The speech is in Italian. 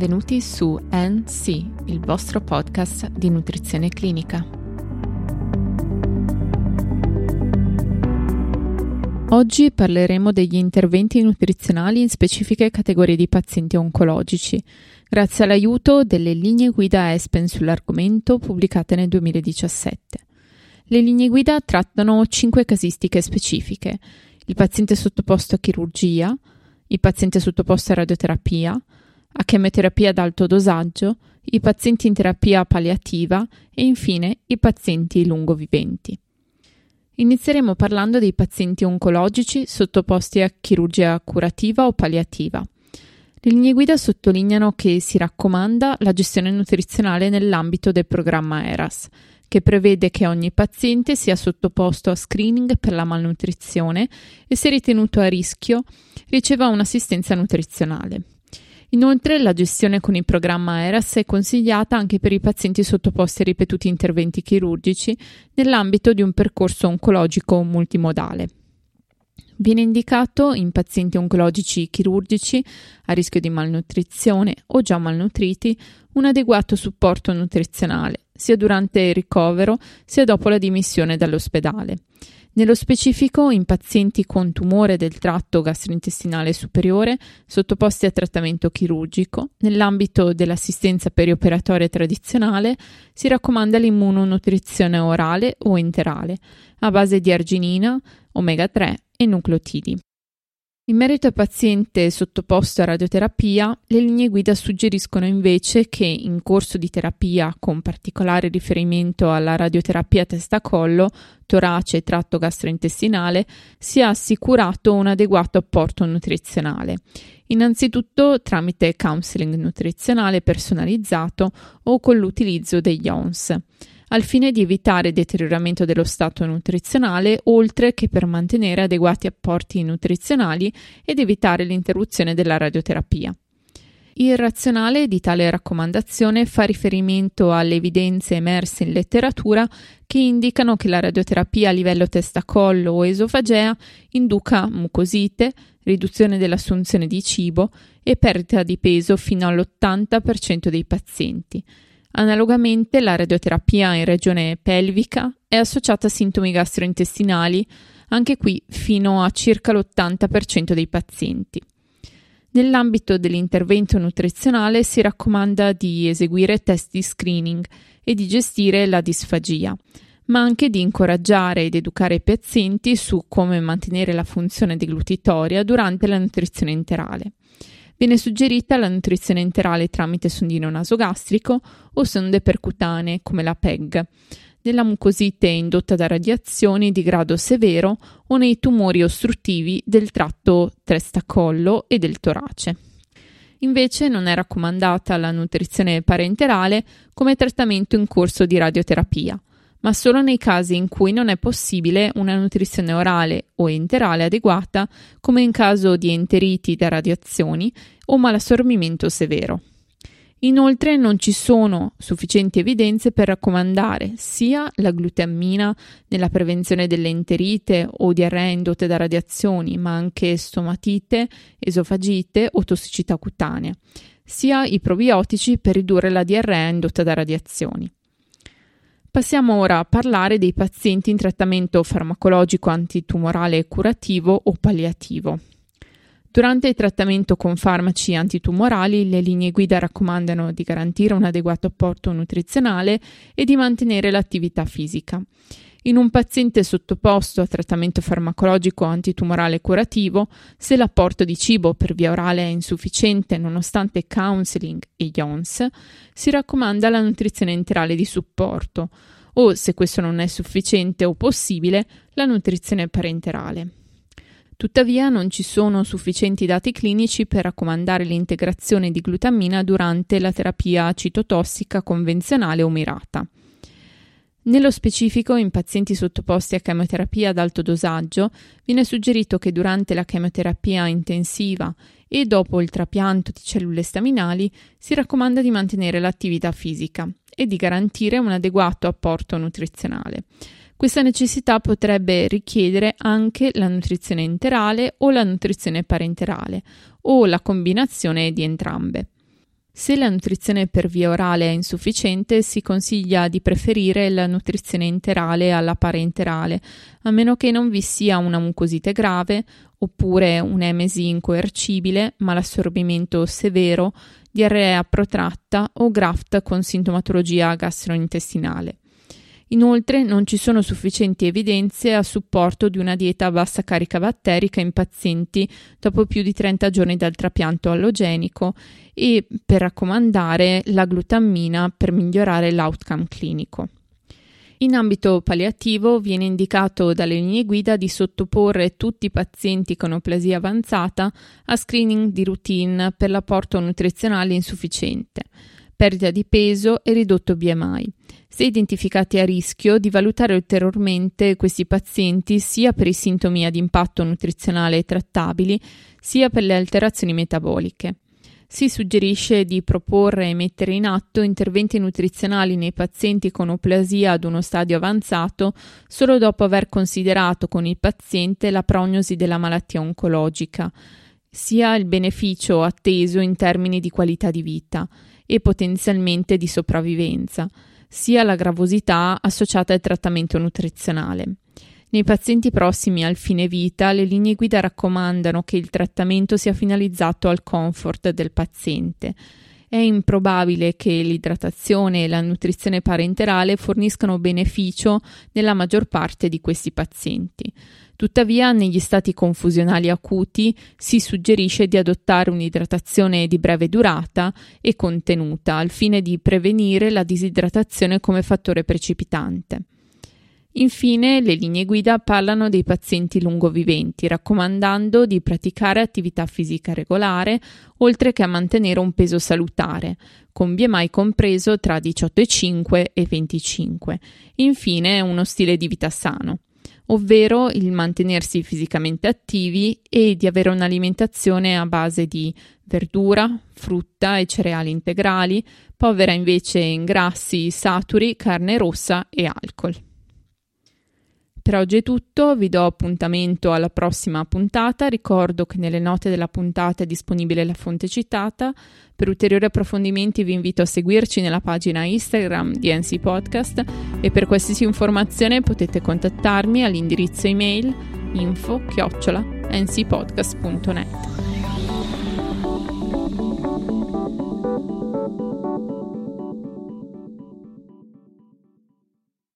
benvenuti su NC, il vostro podcast di nutrizione clinica. Oggi parleremo degli interventi nutrizionali in specifiche categorie di pazienti oncologici, grazie all'aiuto delle linee guida ESPEN sull'argomento pubblicate nel 2017. Le linee guida trattano cinque casistiche specifiche: il paziente sottoposto a chirurgia, il paziente sottoposto a radioterapia, a chemioterapia ad alto dosaggio, i pazienti in terapia palliativa e infine i pazienti lungoviventi. Inizieremo parlando dei pazienti oncologici sottoposti a chirurgia curativa o palliativa. Le linee guida sottolineano che si raccomanda la gestione nutrizionale nell'ambito del programma ERAS, che prevede che ogni paziente sia sottoposto a screening per la malnutrizione e se ritenuto a rischio riceva un'assistenza nutrizionale. Inoltre la gestione con il programma ERAS è consigliata anche per i pazienti sottoposti a ripetuti interventi chirurgici nell'ambito di un percorso oncologico multimodale. Viene indicato in pazienti oncologici chirurgici a rischio di malnutrizione o già malnutriti un adeguato supporto nutrizionale, sia durante il ricovero sia dopo la dimissione dall'ospedale. Nello specifico in pazienti con tumore del tratto gastrointestinale superiore sottoposti a trattamento chirurgico, nell'ambito dell'assistenza perioperatoria tradizionale si raccomanda l'immunonutrizione orale o enterale a base di arginina, omega 3 e nucleotidi. In merito al paziente sottoposto a radioterapia, le linee guida suggeriscono invece che in corso di terapia, con particolare riferimento alla radioterapia testa-collo, torace e tratto gastrointestinale, sia assicurato un adeguato apporto nutrizionale. Innanzitutto tramite counseling nutrizionale personalizzato o con l'utilizzo degli ONS al fine di evitare deterioramento dello stato nutrizionale, oltre che per mantenere adeguati apporti nutrizionali ed evitare l'interruzione della radioterapia. Il razionale di tale raccomandazione fa riferimento alle evidenze emerse in letteratura che indicano che la radioterapia a livello testa-collo o esofagea induca mucosite, riduzione dell'assunzione di cibo e perdita di peso fino all'80% dei pazienti, Analogamente, la radioterapia in regione pelvica è associata a sintomi gastrointestinali, anche qui fino a circa l'80% dei pazienti. Nell'ambito dell'intervento nutrizionale si raccomanda di eseguire test di screening e di gestire la disfagia, ma anche di incoraggiare ed educare i pazienti su come mantenere la funzione deglutitoria durante la nutrizione interale. Viene suggerita la nutrizione enterale tramite sondino nasogastrico o sonde percutanee come la PEG, nella mucosite indotta da radiazioni di grado severo o nei tumori ostruttivi del tratto testa-collo e del torace. Invece non è raccomandata la nutrizione parenterale come trattamento in corso di radioterapia, ma solo nei casi in cui non è possibile una nutrizione orale o enterale adeguata, come in caso di enteriti da radiazioni o malassorbimento severo. Inoltre non ci sono sufficienti evidenze per raccomandare sia la glutammina nella prevenzione delle enterite o diarrea indotte da radiazioni, ma anche stomatite, esofagite o tossicità cutanea, sia i probiotici per ridurre la diarrea indotta da radiazioni. Passiamo ora a parlare dei pazienti in trattamento farmacologico antitumorale curativo o palliativo. Durante il trattamento con farmaci antitumorali, le linee guida raccomandano di garantire un adeguato apporto nutrizionale e di mantenere l'attività fisica. In un paziente sottoposto a trattamento farmacologico antitumorale curativo, se l'apporto di cibo per via orale è insufficiente nonostante counseling e IONS, si raccomanda la nutrizione enterale di supporto o, se questo non è sufficiente o possibile, la nutrizione parenterale. Tuttavia non ci sono sufficienti dati clinici per raccomandare l'integrazione di glutammina durante la terapia citotossica convenzionale o mirata. Nello specifico, in pazienti sottoposti a chemioterapia ad alto dosaggio, viene suggerito che durante la chemioterapia intensiva e dopo il trapianto di cellule staminali si raccomanda di mantenere l'attività fisica e di garantire un adeguato apporto nutrizionale. Questa necessità potrebbe richiedere anche la nutrizione enterale o la nutrizione parenterale o la combinazione di entrambe. Se la nutrizione per via orale è insufficiente, si consiglia di preferire la nutrizione interale alla parenterale, a meno che non vi sia una mucosite grave oppure un'emesi incoercibile, malassorbimento severo, diarrea protratta o graft con sintomatologia gastrointestinale. Inoltre non ci sono sufficienti evidenze a supporto di una dieta a bassa carica batterica in pazienti dopo più di 30 giorni dal trapianto allogenico e per raccomandare la glutammina per migliorare l'outcome clinico. In ambito palliativo viene indicato dalle linee guida di sottoporre tutti i pazienti con oplasia avanzata a screening di routine per l'apporto nutrizionale insufficiente, perdita di peso e ridotto BMI se identificati a rischio, di valutare ulteriormente questi pazienti sia per i sintomi ad impatto nutrizionale trattabili, sia per le alterazioni metaboliche. Si suggerisce di proporre e mettere in atto interventi nutrizionali nei pazienti con oplasia ad uno stadio avanzato solo dopo aver considerato con il paziente la prognosi della malattia oncologica, sia il beneficio atteso in termini di qualità di vita e potenzialmente di sopravvivenza, sia la gravosità associata al trattamento nutrizionale. Nei pazienti prossimi al fine vita, le linee guida raccomandano che il trattamento sia finalizzato al comfort del paziente. È improbabile che l'idratazione e la nutrizione parenterale forniscano beneficio nella maggior parte di questi pazienti. Tuttavia, negli stati confusionali acuti si suggerisce di adottare un'idratazione di breve durata e contenuta al fine di prevenire la disidratazione come fattore precipitante. Infine, le linee guida parlano dei pazienti lungoviventi, raccomandando di praticare attività fisica regolare, oltre che a mantenere un peso salutare, con BMI compreso tra 18,5 e 25. Infine, uno stile di vita sano ovvero il mantenersi fisicamente attivi e di avere un'alimentazione a base di verdura, frutta e cereali integrali, povera invece in grassi saturi, carne rossa e alcol. Per oggi è tutto, vi do appuntamento alla prossima puntata, ricordo che nelle note della puntata è disponibile la fonte citata, per ulteriori approfondimenti vi invito a seguirci nella pagina Instagram di NC Podcast e per qualsiasi informazione potete contattarmi all'indirizzo email info-ncpodcast.net.